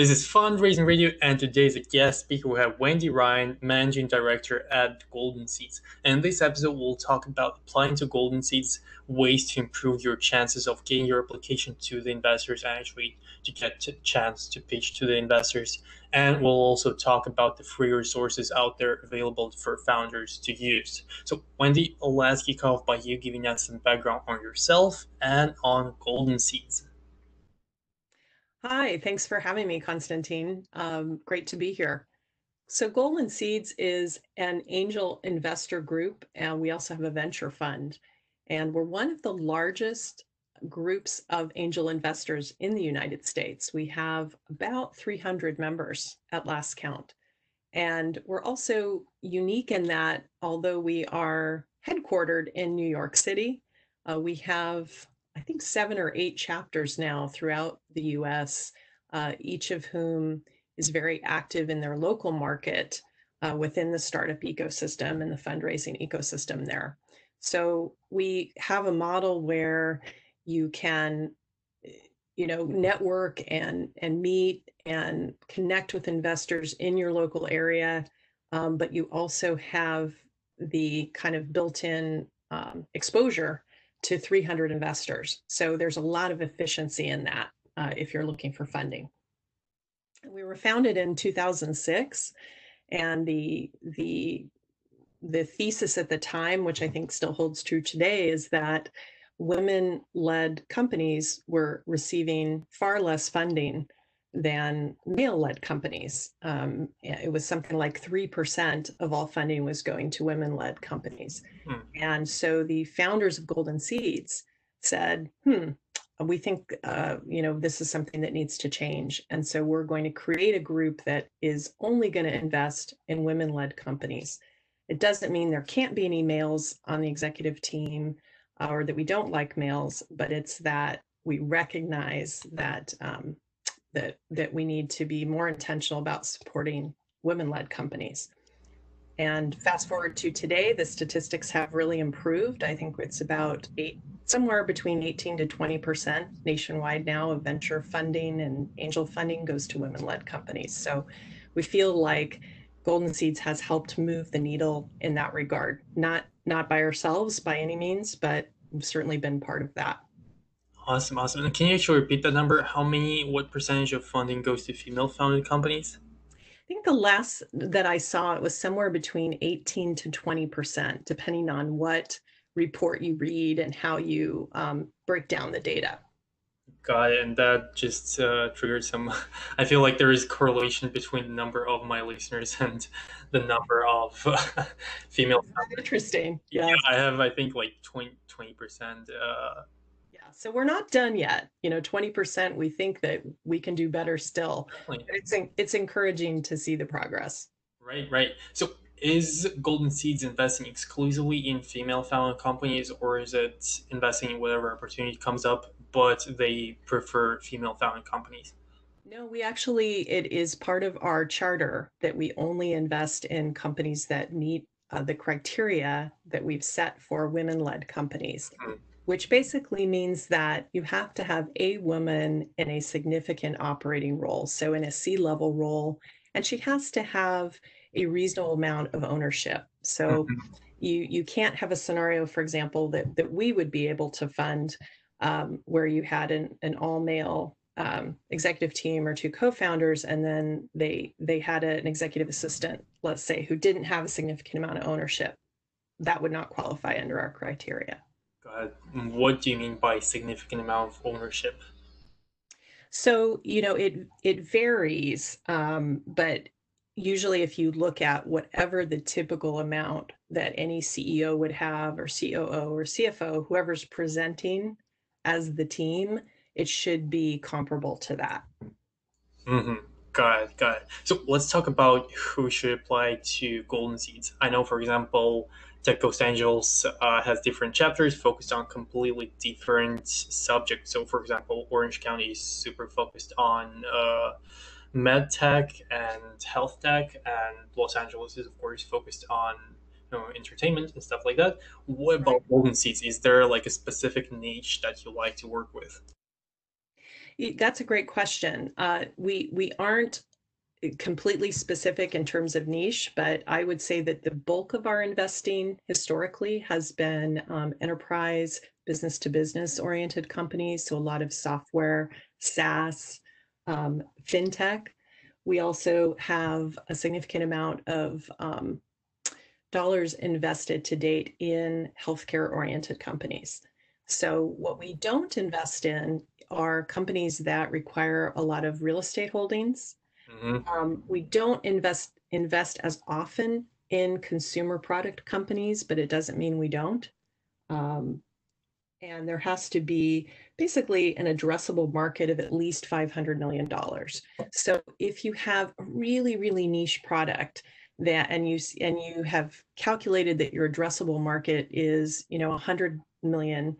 This is Fundraising Radio, and today's guest speaker. We have Wendy Ryan, Managing Director at Golden Seeds. And in this episode, we'll talk about applying to Golden Seeds, ways to improve your chances of getting your application to the investors, and actually to get a chance to pitch to the investors. And we'll also talk about the free resources out there available for founders to use. So, Wendy, let's kick off by you giving us some background on yourself and on Golden Seeds. Hi, thanks for having me, Constantine. Um, great to be here. So, Golden Seeds is an angel investor group, and we also have a venture fund. And we're one of the largest groups of angel investors in the United States. We have about 300 members at last count. And we're also unique in that, although we are headquartered in New York City, uh, we have I think, seven or eight chapters now throughout the US, uh, each of whom is very active in their local market uh, within the startup ecosystem and the fundraising ecosystem there. So we have a model where you can you know network and and meet and connect with investors in your local area um, but you also have the kind of built-in um, exposure to 300 investors. So there's a lot of efficiency in that uh, if you're looking for funding. We were founded in 2006, and the the the thesis at the time, which I think still holds true today, is that women-led companies were receiving far less funding than male-led companies. Um, it was something like 3% of all funding was going to women-led companies. Hmm. And so the founders of Golden Seeds said, hmm, we think, uh, you know, this is something that needs to change. And so we're going to create a group that is only going to invest in women-led companies. It doesn't mean there can't be any males on the executive team uh, or that we don't like males, but it's that we recognize that um, that that we need to be more intentional about supporting women-led companies. And fast forward to today, the statistics have really improved. I think it's about eight, somewhere between 18 to 20 percent nationwide now of venture funding and angel funding goes to women-led companies. So we feel like Golden Seeds has helped move the needle in that regard. Not not by ourselves by any means, but we've certainly been part of that. Awesome, awesome. And can you actually repeat that number? How many, what percentage of funding goes to female founded companies? I think the last that I saw it was somewhere between 18 to 20%, depending on what report you read and how you um, break down the data. Got it. And that just uh, triggered some. I feel like there is correlation between the number of my listeners and the number of uh, female. Interesting. Yeah, yes. I have, I think, like 20, 20% uh, so we're not done yet. You know, 20%, we think that we can do better still. It's, it's encouraging to see the progress. Right, right. So is Golden Seeds investing exclusively in female founded companies or is it investing in whatever opportunity comes up, but they prefer female founded companies? No, we actually, it is part of our charter that we only invest in companies that meet uh, the criteria that we've set for women led companies. Mm-hmm which basically means that you have to have a woman in a significant operating role, so in a C level role, and she has to have a reasonable amount of ownership. So mm-hmm. you you can't have a scenario, for example, that that we would be able to fund um, where you had an, an all male um, executive team or two co-founders, and then they they had a, an executive assistant, let's say, who didn't have a significant amount of ownership. That would not qualify under our criteria. Uh, what do you mean by significant amount of ownership? So you know it it varies, um, but usually if you look at whatever the typical amount that any CEO would have, or COO or CFO, whoever's presenting as the team, it should be comparable to that. Mm-hmm. Got it, got it. So let's talk about who should apply to Golden Seeds. I know, for example, Tech Coast Angels uh, has different chapters focused on completely different subjects. So, for example, Orange County is super focused on uh, med tech and health tech, and Los Angeles is, of course, focused on you know, entertainment and stuff like that. What about Golden Seeds? Is there like a specific niche that you like to work with? That's a great question. Uh, we we aren't completely specific in terms of niche, but I would say that the bulk of our investing historically has been um, enterprise, business to business oriented companies. So a lot of software, SaaS, um, fintech. We also have a significant amount of um, dollars invested to date in healthcare oriented companies. So, what we don't invest in are companies that require a lot of real estate holdings Mm-hmm. Um, we don't invest invest as often in consumer product companies, but it doesn't mean we don't. Um, and there has to be basically an addressable market of at least $500 million. So if you have a really, really niche product that, and you, and you have calculated that your addressable market is, you know, 100 million,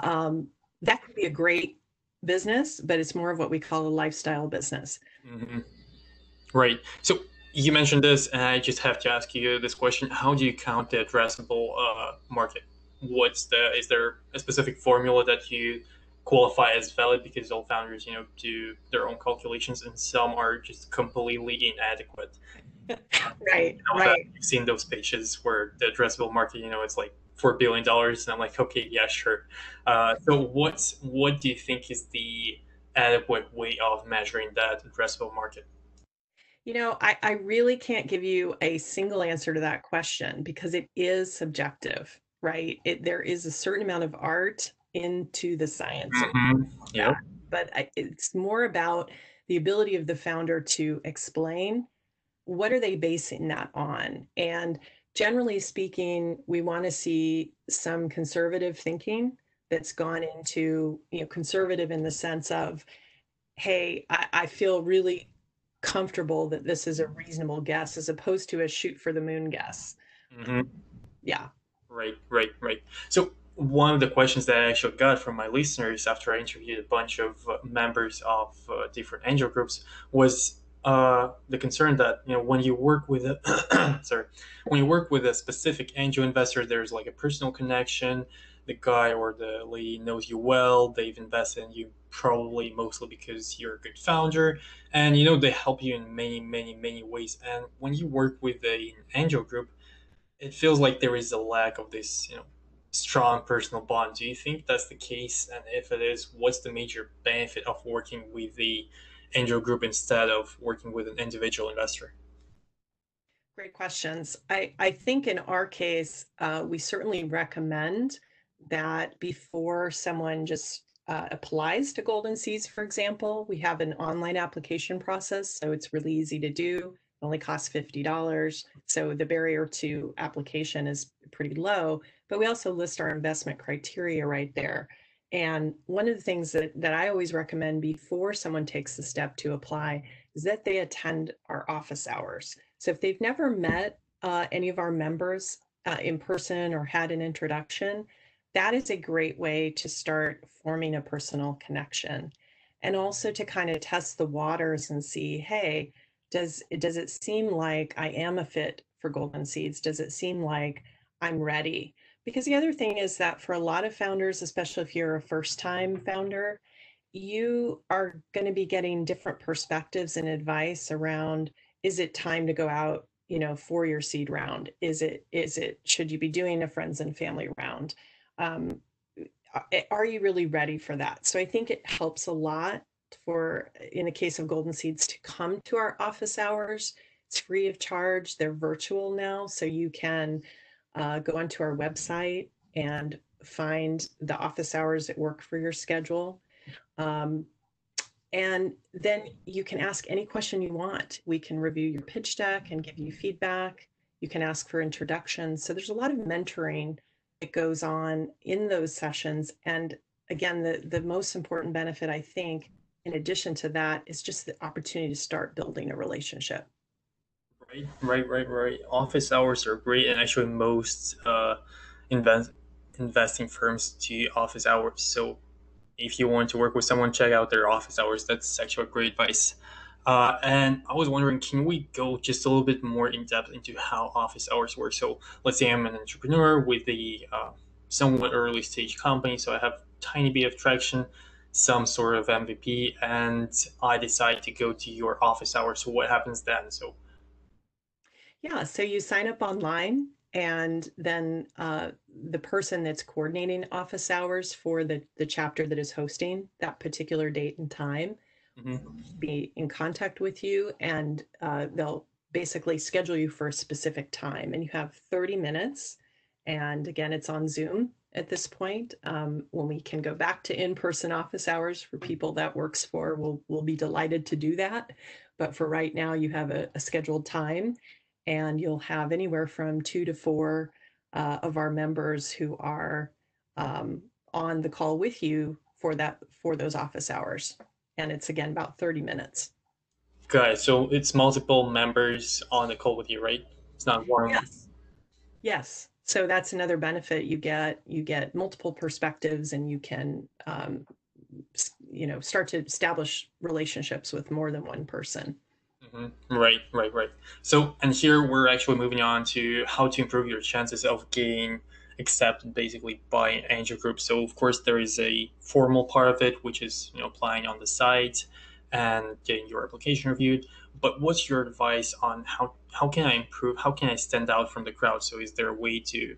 um, that could be a great business, but it's more of what we call a lifestyle business. Mm-hmm. Right. So you mentioned this, and I just have to ask you this question: How do you count the addressable uh, market? What's the is there a specific formula that you qualify as valid because all founders, you know, do their own calculations, and some are just completely inadequate. right, you know, right. You've seen those pages where the addressable market, you know, it's like four billion dollars, and I'm like, okay, yeah, sure. Uh, so what's what do you think is the adequate way of measuring that addressable market? You know, I, I really can't give you a single answer to that question because it is subjective, right? It, there is a certain amount of art into the science. Mm-hmm. Yeah. But I, it's more about the ability of the founder to explain what are they basing that on? And generally speaking, we want to see some conservative thinking that's gone into, you know, conservative in the sense of, hey, I, I feel really comfortable that this is a reasonable guess as opposed to a shoot for the moon guess. Mm-hmm. Yeah. Right, right, right. So one of the questions that I actually got from my listeners after I interviewed a bunch of uh, members of uh, different angel groups was uh, the concern that you know when you work with a sorry when you work with a specific angel investor, there's like a personal connection. The guy or the lady knows you well. They've invested in you probably mostly because you're a good founder and you know they help you in many many many ways and when you work with an angel group it feels like there is a lack of this you know strong personal bond. Do you think that's the case? And if it is what's the major benefit of working with the angel group instead of working with an individual investor? Great questions. I i think in our case uh, we certainly recommend that before someone just uh, applies to Golden Seeds, for example, we have an online application process, so it's really easy to do. It only costs $50. So the barrier to application is pretty low, but we also list our investment criteria right there. And one of the things that, that I always recommend before someone takes the step to apply is that they attend our office hours. So if they've never met uh, any of our members uh, in person or had an introduction, that is a great way to start forming a personal connection and also to kind of test the waters and see hey does does it seem like i am a fit for golden seeds? Does it seem like i'm ready? Because the other thing is that for a lot of founders especially if you're a first time founder you are going to be getting different perspectives and advice around is it time to go out you know for your seed round? Is it is it should you be doing a friends and family round um, are you really ready for that? So I think it helps a lot for, in the case of Golden Seeds, to come to our office hours. It's free of charge. They're virtual now, so you can uh, go onto our website and find the office hours that work for your schedule. Um, and then you can ask any question you want. We can review your pitch deck and give you feedback. You can ask for introductions. So there's a lot of mentoring that goes on in those sessions. And again, the, the most important benefit, I think, in addition to that, is just the opportunity to start building a relationship. Right, right, right, right. Office hours are great, and actually, most uh, invest, investing firms do office hours. So, if you want to work with someone, check out their office hours. That's actually great advice. Uh, and I was wondering, can we go just a little bit more in depth into how office hours work? So let's say I'm an entrepreneur with a uh, somewhat early stage company, so I have tiny bit of traction. some sort of MVP and I decide to go to your office hours. So what happens then? So yeah, so you sign up online and then uh, the person that's coordinating office hours for the, the chapter that is hosting that particular date and time mm-hmm. be in contact with you and uh, they'll basically schedule you for a specific time. And you have 30 minutes and again it's on zoom at this point. Um, when we can go back to in-person office hours for people that works for we'll, we'll be delighted to do that. But for right now you have a, a scheduled time and you'll have anywhere from two to four uh, of our members who are um, on the call with you for that for those office hours and it's again about 30 minutes Good. So it's multiple members on the call with you, right? It's not one. Yes. Yes. So that's another benefit you get. You get multiple perspectives, and you can, um, you know, start to establish relationships with more than one person. Mm-hmm. Right, right, right. So, and here we're actually moving on to how to improve your chances of getting accepted basically by angel group. So, of course, there is a formal part of it, which is you know applying on the site and getting your application reviewed. But what's your advice on how how can I improve? How can I stand out from the crowd? So is there a way to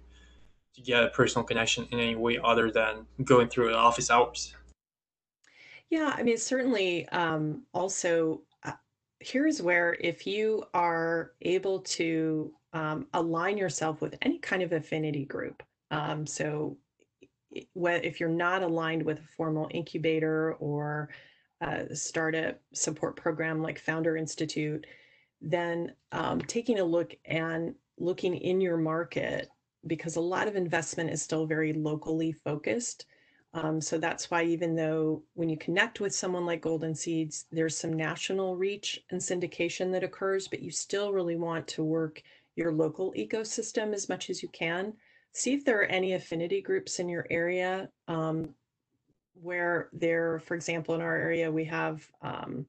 to get a personal connection in any way other than going through office hours? Yeah, I mean certainly. Um, also, uh, here's where if you are able to um, align yourself with any kind of affinity group. Um, so if you're not aligned with a formal incubator or a startup support program like Founder Institute, then um, taking a look and looking in your market because a lot of investment is still very locally focused. Um, so that's why, even though when you connect with someone like Golden Seeds, there's some national reach and syndication that occurs, but you still really want to work your local ecosystem as much as you can. See if there are any affinity groups in your area. Um, where there, for example, in our area, we have um,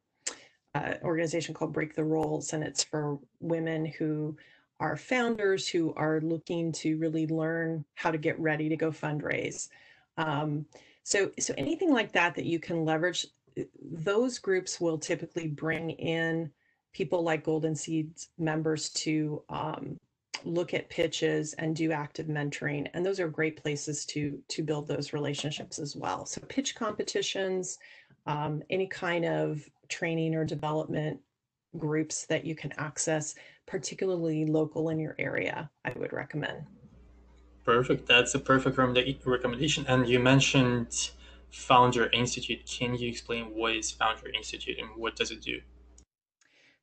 an organization called Break the Rolls, and it's for women who are founders who are looking to really learn how to get ready to go fundraise. Um, so, so anything like that that you can leverage, those groups will typically bring in people like Golden Seeds members to um, look at pitches and do active mentoring and those are great places to to build those relationships as well. So pitch competitions um, any kind of training or development groups that you can access particularly local in your area i would recommend. Perfect. That's a perfect recommendation. And you mentioned founder institute. Can you explain what is founder institute and what does it do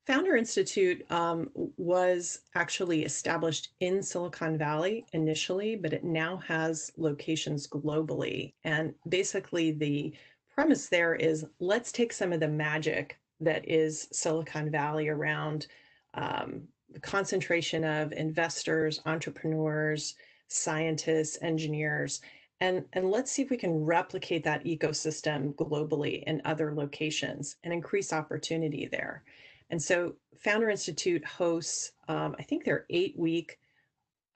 Founder Institute um, was actually established in Silicon Valley initially, but it now has locations globally. And basically, the premise there is let's take some of the magic that is Silicon Valley around um, the concentration of investors, entrepreneurs, scientists, engineers, and, and let's see if we can replicate that ecosystem globally in other locations and increase opportunity there. And so Founder Institute hosts, um, I think they're eight week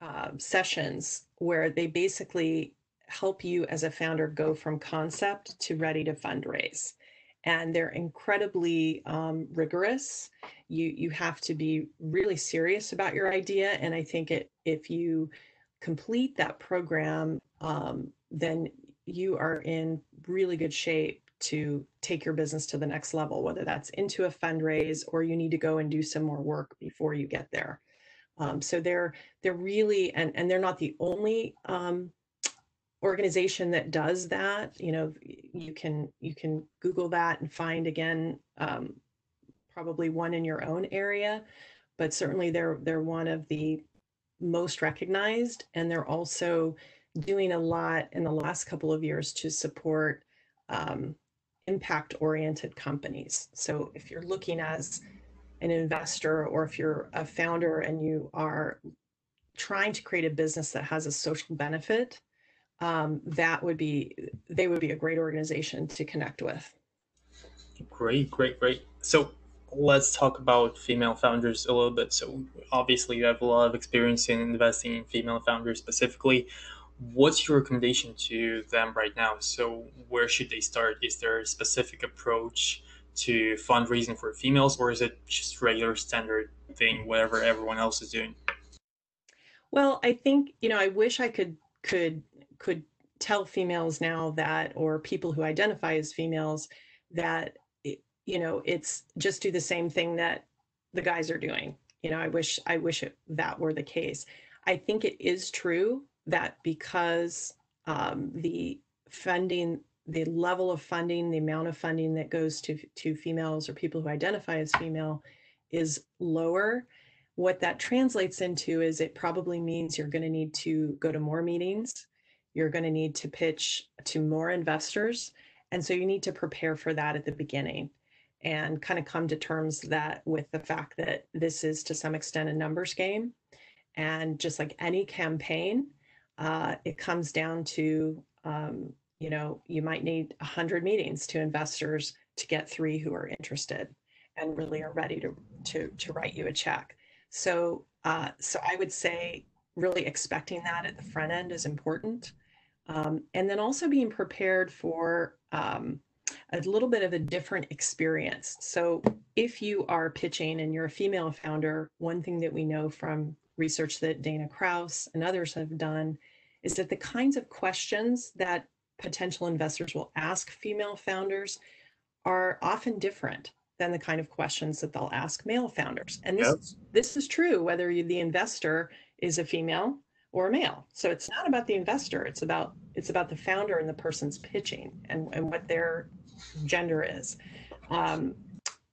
uh, sessions where they basically help you as a founder go from concept to ready to fundraise. And they're incredibly um, rigorous. You you have to be really serious about your idea. And I think it if you complete that program, um, then you are in really good shape to take your business to the next level, whether that's into a fundraise or you need to go and do some more work before you get there. Um, so they're they're really and and they're not the only um, organization that does that. You know, you can you can Google that and find again um, probably one in your own area, but certainly they're they're one of the most recognized, and they're also doing a lot in the last couple of years to support um, impact oriented companies. So if you're looking as an investor or if you're a founder and you are trying to create a business that has a social benefit, um, that would be they would be a great organization to connect with. Great, great, great. So let's talk about female founders a little bit. So obviously you have a lot of experience in investing in female founders specifically. What's your recommendation to them right now? So where should they start? Is there a specific approach to fundraising for females, or is it just regular standard thing, whatever everyone else is doing? Well, I think you know, I wish I could could could tell females now that, or people who identify as females, that you know, it's just do the same thing that the guys are doing. You know, I wish I wish it, that were the case. I think it is true that because um, the funding, the level of funding, the amount of funding that goes to to females or people who identify as female is lower. What that translates into is it probably means you're going to need to go to more meetings. You're going to need to pitch to more investors. And so you need to prepare for that at the beginning and kind of come to terms that with the fact that this is to some extent a numbers game. And just like any campaign, uh, it comes down to, um, you know, you might need 100 meetings to investors to get three who are interested and really are ready to, to, to write you a check. So, uh, so I would say really expecting that at the front end is important. Um, and then also being prepared for um, a little bit of a different experience. So, if you are pitching and you're a female founder, one thing that we know from research that Dana Kanze and others have done is that the kinds of questions that potential investors will ask female founders are often different than the kind of questions that they'll ask male founders. And this, this is true whether you, the investor is a female or a male. So it's not about the investor, it's about it's about the founder and the person's pitching and, and what their gender is. Um,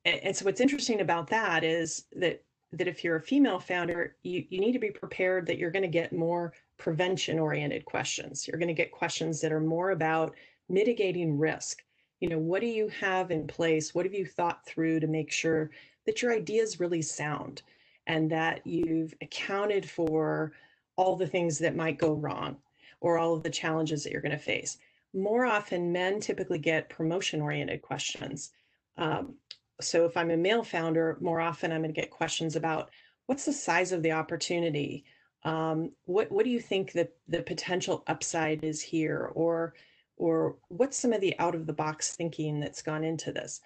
and, and so what's interesting about that is that that if you're a female founder, you, you need to be prepared that you're going to get more prevention oriented questions. You're going to get questions that are more about mitigating risk. You know, what do you have in place? What have you thought through to make sure that your idea is really sound and that you've accounted for all the things that might go wrong or all of the challenges that you're going to face? More often, men typically get promotion oriented questions. Um, so if I'm a male founder, more often I'm going to get questions about what's the size of the opportunity? Um, what what do you think that the potential upside is here, or or what's some of the out of the box thinking that's gone into this?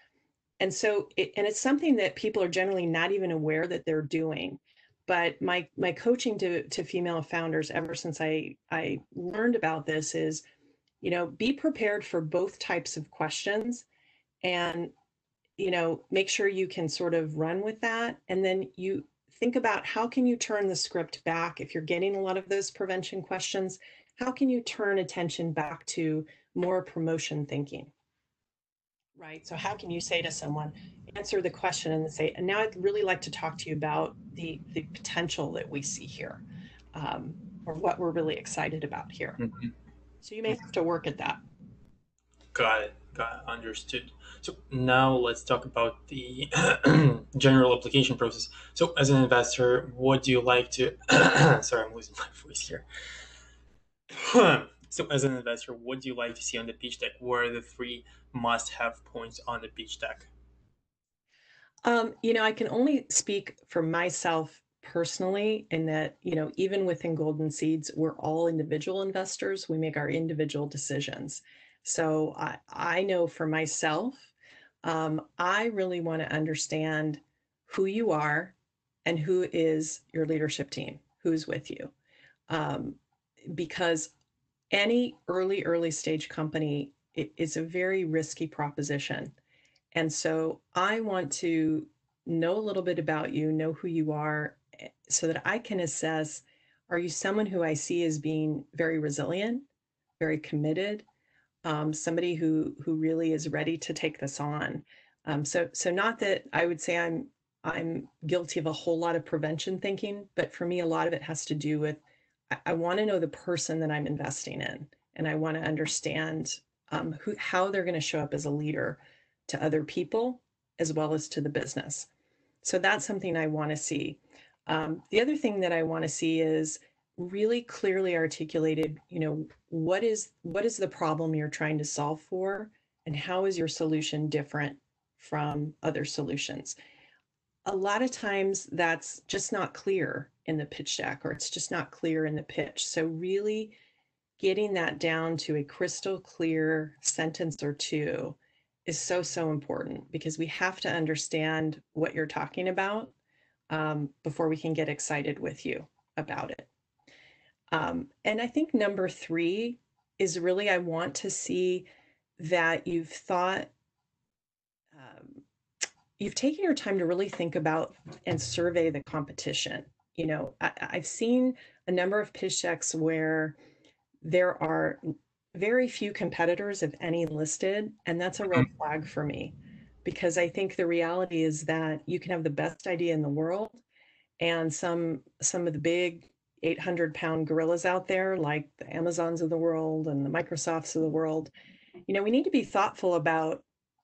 And so, it, and it's something that people are generally not even aware that they're doing. But my my coaching to to female founders ever since I I learned about this is, you know, be prepared for both types of questions, and you know, make sure you can sort of run with that. And then you think about how can you turn the script back if you're getting a lot of those prevention questions, how can you turn attention back to more promotion thinking? Right. So how can you say to someone, answer the question and say, and now I'd really like to talk to you about the the potential that we see here, um, or what we're really excited about here. Mm-hmm. So you may have to work at that. Got it. Got it. Understood. So now let's talk about the general application process. So as an investor, what do you like to, sorry, I'm losing my voice here. so as an investor, what do you like to see on the pitch deck? What are the three must have points on the pitch deck? Um, you know, I can only speak for myself personally in that, you know, even within Golden Seeds, we're all individual investors. We make our individual decisions. So I, I know for myself, um, I really want to understand who you are and who is your leadership team, who's with you. Um, because any early, early stage company is a very risky proposition. And so I want to know a little bit about you, know who you are, eh, so that I can assess are you someone who I see as being very resilient, very committed, um, somebody who who really is ready to take this on. Um, so so not that I would say I'm I'm guilty of a whole lot of prevention thinking, but for me, a lot of it has to do with I, I want to know the person that I'm investing in, and I want to understand um, who how they're going to show up as a leader to other people as well as to the business. So that's something I want to see. Um, the other thing that I want to see is really clearly articulated you know what is what is the problem you're trying to solve for? And how is your solution different from other solutions? A lot of times that's just not clear in the pitch deck or it's just not clear in the pitch. So really getting that down to a crystal clear sentence or two is so, so important because we have to understand what you're talking about um, before we can get excited with you about it. Um, and I think number three is really I want to see that you've thought, um, you've taken your time to really think about and survey the competition. You know, I, I've seen a number of pitch decks where there are very few competitors, if any, listed, and that's a red mm-hmm. flag for me because I think the reality is that you can have the best idea in the world, and some some of the big 800 pound gorillas out there, like the Amazons of the world and the Microsofts of the world, you know, we need to be thoughtful about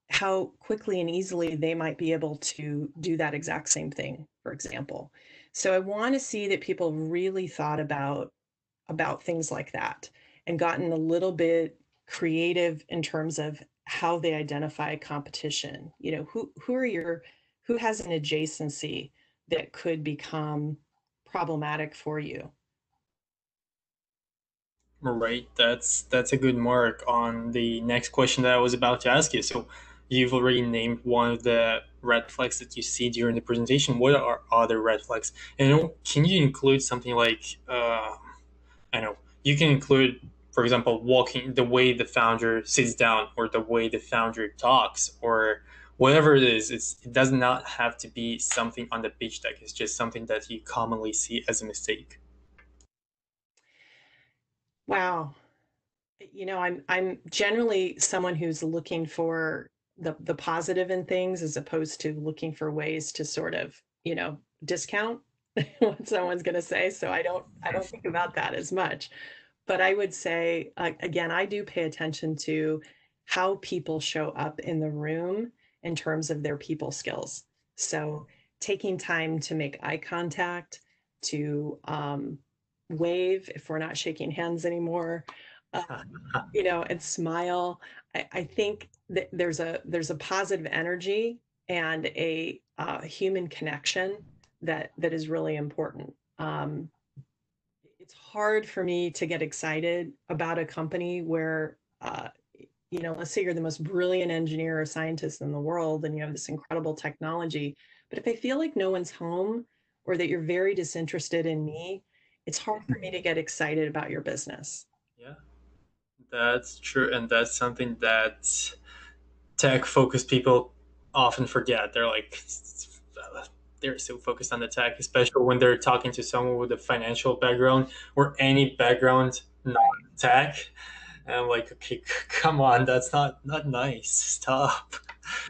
how quickly and easily they might be able to do that exact same thing, for example. So I want to see that people really thought about about things like that and gotten a little bit creative in terms of how they identify competition. You know, who who are your who has an adjacency that could become problematic for you? Right. That's that's a good mark on the next question that I was about to ask you. So you've already named one of the red flags that you see during the presentation. What are other red flags? And can you include something like uh, I know you can include for example, walking the way the founder sits down or the way the founder talks or whatever it is, it does not have to be something on the pitch deck. It's just something that you commonly see as a mistake. Wow. You know, I'm I'm generally someone who's looking for the the positive in things as opposed to looking for ways to sort of, you know, discount what someone's going to say. So I don't I don't think about that as much. But I would say, uh, again, I do pay attention to how people show up in the room in terms of their people skills. So taking time to make eye contact, to um, wave if we're not shaking hands anymore, uh, you know, and smile. I, I, think that there's a there's a positive energy and a uh, human connection that that is really important. Um, it's hard for me to get excited about a company where uh, you know let's say you're the most brilliant engineer or scientist in the world and you have this incredible technology but if i feel like no one's home or that you're very disinterested in me it's hard for me to get excited about your business yeah that's true and that's something that tech focused people often forget they're like they're so focused on the tech, especially when they're talking to someone with a financial background or any background not tech. And I'm like, okay, come on, that's not not nice. Stop.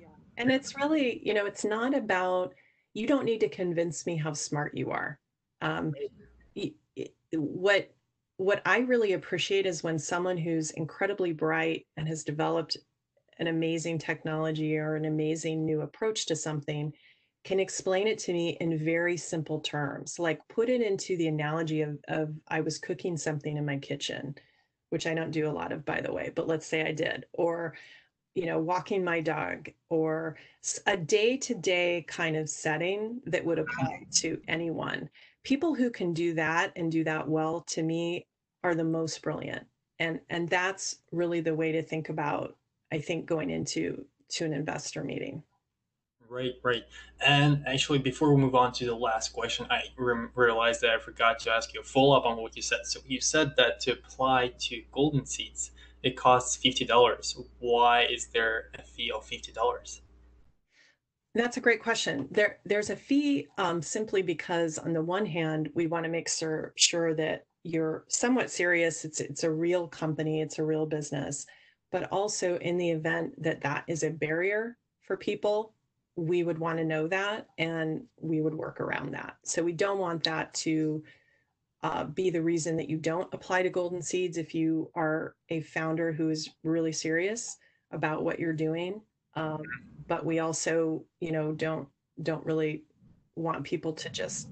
Yeah. And it's really, you know, it's not about you don't need to convince me how smart you are. Um, what what I really appreciate is when someone who's incredibly bright and has developed an amazing technology or an amazing new approach to something can explain it to me in very simple terms, like put it into the analogy of, of I was cooking something in my kitchen, which I don't do a lot of, by the way, but let's say I did, or, you know, walking my dog, or a day to day kind of setting that would apply to anyone. People who can do that and do that well to me are the most brilliant. And, and that's really the way to think about, I think, going into to an investor meeting. Right, right. And actually, before we move on to the last question, I re- realized that I forgot to ask you a follow up on what you said. So you said that to apply to Golden Seeds, it costs fifty dollars. Why is there a fee of fifty dollars? That's a great question. There, there's a fee um, simply because, on the one hand, we want to make sure sure that you're somewhat serious. It's it's a real company. It's a real business. But also, in the event that that is a barrier for people we would want to know that and we would work around that. So we don't want that to uh, be the reason that you don't apply to Golden Seeds if you are a founder who is really serious about what you're doing. Um, but we also, you know, don't don't really want people to just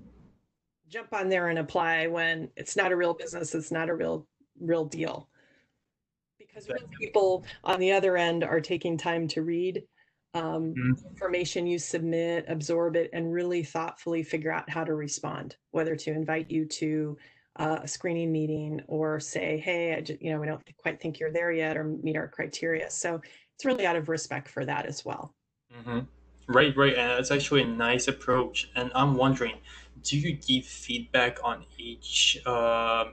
jump on there and apply when it's not a real business, it's not a real real deal. Because real people on the other end are taking time to read um, mm-hmm. information you submit, absorb it, and really thoughtfully figure out how to respond, whether to invite you to uh, a screening meeting or say, hey, I just, you know, we don't quite think you're there yet or meet our criteria. So it's really out of respect for that as well. Mm-hmm. Right, right. And it's actually a nice approach. And I'm wondering, do you give feedback on each uh,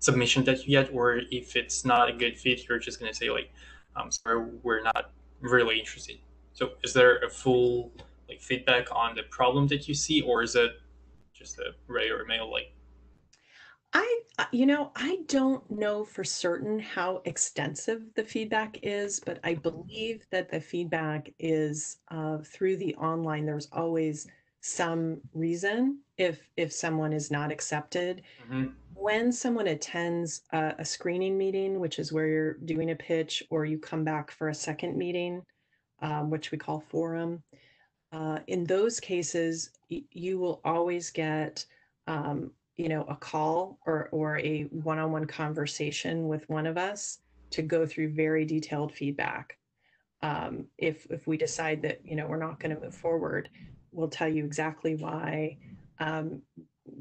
submission that you get, or if it's not a good fit, you're just going to say, like, I'm sorry, we're not really interested. So is there a full like feedback on the problem that you see, or is it just a ray regular mail like I, uh, you know, I don't know for certain how extensive the feedback is, but I believe that the feedback is uh, through the online. There's always some reason if if someone is not accepted. mm-hmm. When someone attends a, a screening meeting, which is where you're doing a pitch, or you come back for a second meeting, um, which we call forum, uh, in those cases, y- you will always get um, you know, a call or, or a one-on-one conversation with one of us to go through very detailed feedback. Um, if, if we decide that, you know, we're not going to move forward, we'll tell you exactly why, um,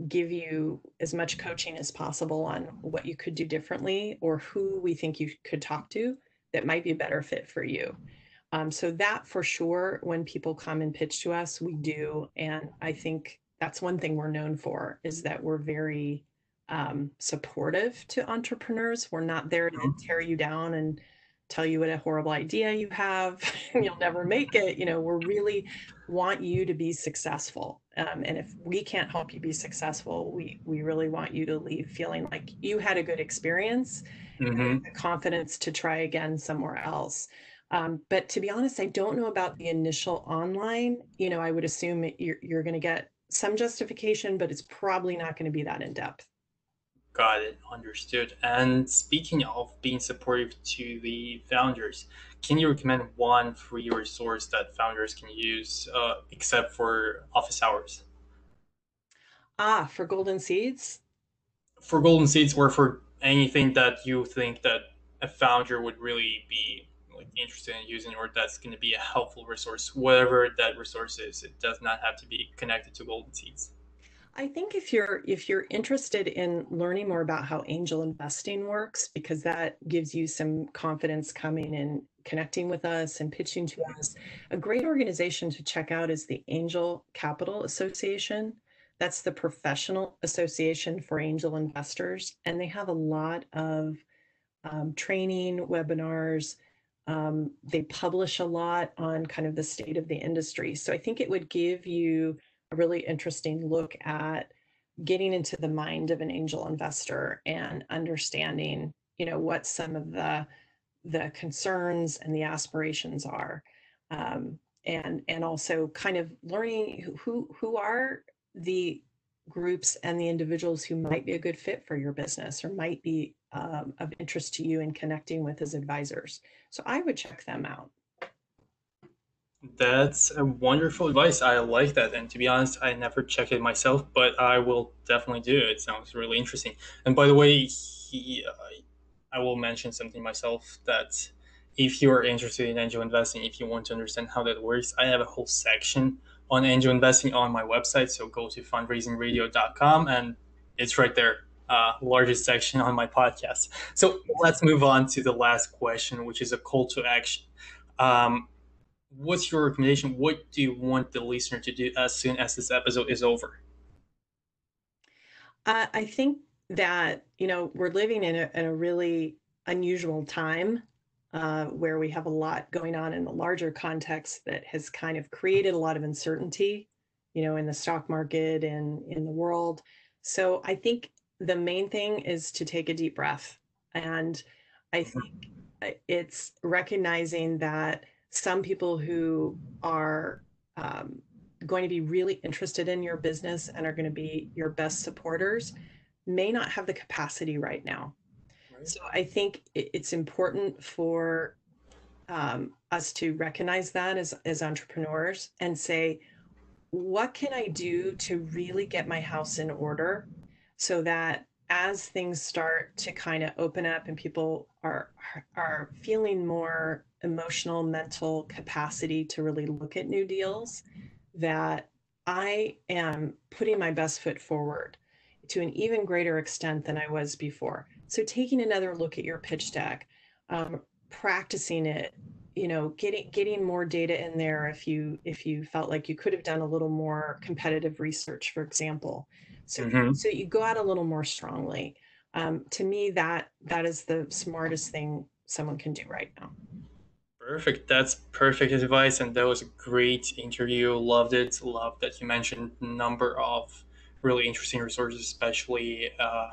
give you as much coaching as possible on what you could do differently or who we think you could talk to that might be a better fit for you. Um, so that for sure, when people come and pitch to us, we do. And I think that's one thing we're known for is that we're very um, supportive to entrepreneurs. We're not there to mm-hmm. tear you down and tell you what a horrible idea you have and you'll never make it. You know, we really want you to be successful. Um, and if we can't help you be successful, we we really want you to leave feeling like you had a good experience, mm-hmm. the confidence to try again somewhere else. Um, but to be honest, I don't know about the initial online. You know, I would assume you're, you're going to get some justification, but it's probably not going to be that in depth. Got it, understood. And speaking of being supportive to the founders, can you recommend one free resource that founders can use uh, except for office hours? Ah, for Golden Seeds? For Golden Seeds or for anything that you think that a founder would really be like interested in using or that's going to be a helpful resource whatever that resource is it does not have to be connected to golden seeds i think if you're if you're interested in learning more about how angel investing works because that gives you some confidence coming and connecting with us and pitching to us a great organization to check out is the angel capital association that's the professional association for angel investors and they have a lot of um, training webinars um, they publish a lot on kind of the state of the industry. So I think it would give you a really interesting look at getting into the mind of an angel investor and understanding, you know, what some of the the concerns and the aspirations are. Um, and and also kind of learning who who are the groups and the individuals who might be a good fit for your business or might be um, of interest to you in connecting with as advisors. So I would check them out. That's a wonderful advice. I like that. And to be honest, I never checked it myself, but I will definitely do it. Sounds really interesting. And by the way, he, I will mention something myself that if you're interested in angel investing, if you want to understand how that works, I have a whole section on angel investing on my website. So go to fundraisingradio.com and it's right there uh, largest section on my podcast. So let's move on to the last question, which is a call to action. Um, what's your recommendation? What do you want the listener to do as soon as this episode is over? Uh, I think that you know we're living in a, in a really unusual time uh, where we have a lot going on in the larger context that has kind of created a lot of uncertainty, you know, in the stock market and in the world. So I think the main thing is to take a deep breath. And I mm-hmm. think uh, it's recognizing that some people who are um, going to be really interested in your business and are going to be your best supporters may not have the capacity right now. Right. So I think it's important for um, us to recognize that as, as entrepreneurs and say, what can I do to really get my house in order so that as things start to kind of open up and people are are feeling more emotional mental capacity to really look at new deals that i am putting my best foot forward to an even greater extent than I was before. So taking another look at your pitch deck, um, practicing it, you know, getting getting more data in there if you if you felt like you could have done a little more competitive research, for example. So mm-hmm. so you go out a little more strongly. Um, to me, that that is the smartest thing someone can do right now. Perfect. That's perfect advice, and that was a great interview. Loved it. Loved that you mentioned a number of really interesting resources, especially uh,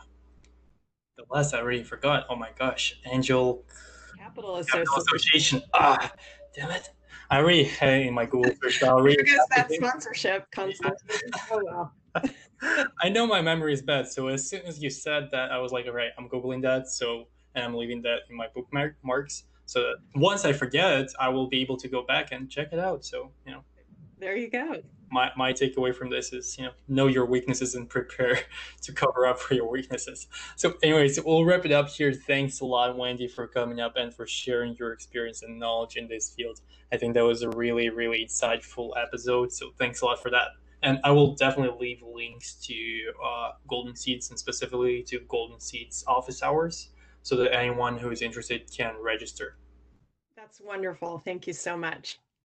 the last I already forgot. Oh my gosh, Angel Capital Association. Capital Association. Ah, damn it. I already had in my Google search. I already that sponsorship, Constantine. oh well. I know my memory is bad, so as soon as you said that, I was like, all right, I'm googling that, so and I'm leaving that in my bookmarks. So that once I forget, I will be able to go back and check it out. So you know, there you go. My my takeaway from this is you know know your weaknesses and prepare to cover up for your weaknesses. So anyways, we'll wrap it up here. Thanks a lot, Wendy, for coming up and for sharing your experience and knowledge in this field. I think that was a really really insightful episode. So thanks a lot for that and I will definitely leave links to uh, Golden Seeds and specifically to Golden Seeds office hours so that anyone who is interested can register. That's wonderful. Thank you so much.